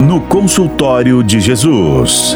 no consultório de Jesus.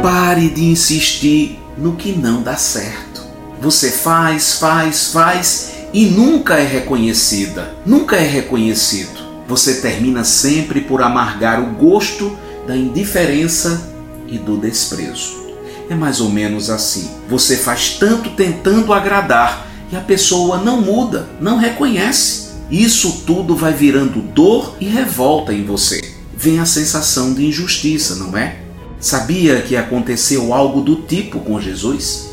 Pare de insistir no que não dá certo. Você faz, faz, faz e nunca é reconhecida, nunca é reconhecido. Você termina sempre por amargar o gosto da indiferença e do desprezo. É mais ou menos assim. Você faz tanto tentando agradar e a pessoa não muda, não reconhece. Isso tudo vai virando dor e revolta em você. Vem a sensação de injustiça, não é? Sabia que aconteceu algo do tipo com Jesus?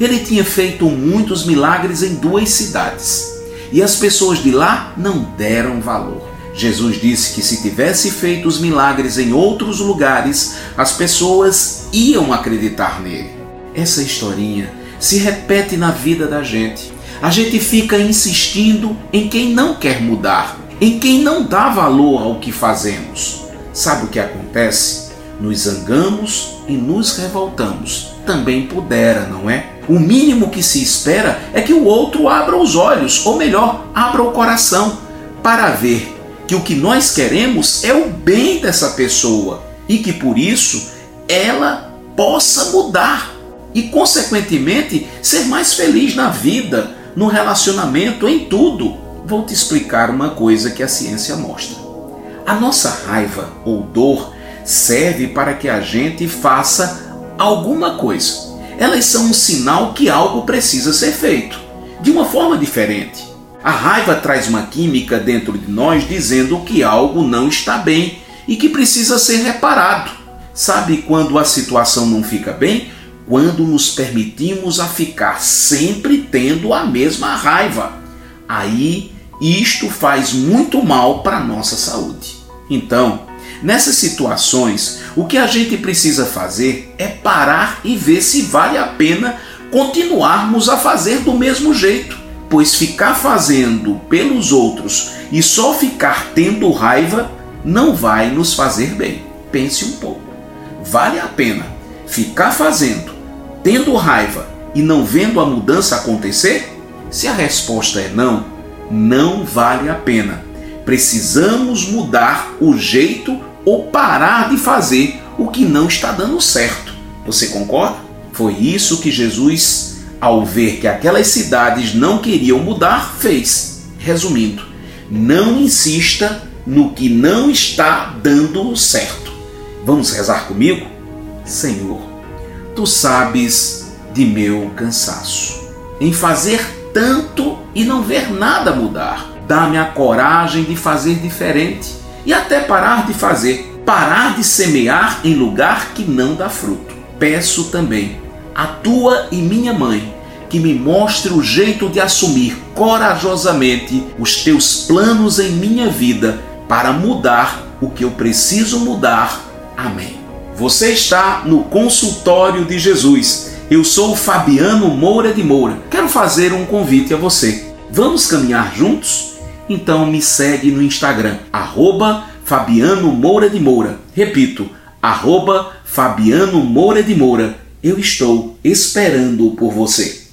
Ele tinha feito muitos milagres em duas cidades e as pessoas de lá não deram valor. Jesus disse que se tivesse feito os milagres em outros lugares, as pessoas iam acreditar nele. Essa historinha se repete na vida da gente. A gente fica insistindo em quem não quer mudar, em quem não dá valor ao que fazemos. Sabe o que acontece? Nos zangamos e nos revoltamos. Também pudera, não é? O mínimo que se espera é que o outro abra os olhos, ou melhor, abra o coração, para ver que o que nós queremos é o bem dessa pessoa e que por isso ela possa mudar e, consequentemente, ser mais feliz na vida, no relacionamento, em tudo. Vou te explicar uma coisa que a ciência mostra. A nossa raiva ou dor serve para que a gente faça alguma coisa. Elas são um sinal que algo precisa ser feito, de uma forma diferente. A raiva traz uma química dentro de nós dizendo que algo não está bem e que precisa ser reparado. Sabe quando a situação não fica bem? Quando nos permitimos a ficar sempre tendo a mesma raiva. Aí isto faz muito mal para a nossa saúde. Então, nessas situações, o que a gente precisa fazer é parar e ver se vale a pena continuarmos a fazer do mesmo jeito pois ficar fazendo pelos outros e só ficar tendo raiva não vai nos fazer bem. Pense um pouco. Vale a pena ficar fazendo, tendo raiva e não vendo a mudança acontecer? Se a resposta é não, não vale a pena. Precisamos mudar o jeito ou parar de fazer o que não está dando certo. Você concorda? Foi isso que Jesus ao ver que aquelas cidades não queriam mudar, fez. Resumindo, não insista no que não está dando certo. Vamos rezar comigo? Senhor, tu sabes de meu cansaço em fazer tanto e não ver nada mudar. Dá-me a coragem de fazer diferente e até parar de fazer, parar de semear em lugar que não dá fruto. Peço também a tua e minha mãe, que me mostre o jeito de assumir corajosamente os teus planos em minha vida para mudar o que eu preciso mudar. Amém. Você está no consultório de Jesus. Eu sou Fabiano Moura de Moura. Quero fazer um convite a você. Vamos caminhar juntos? Então me segue no Instagram, arroba Fabiano Moura de Moura. Repito, arroba Fabiano Moura de Moura eu estou esperando por você.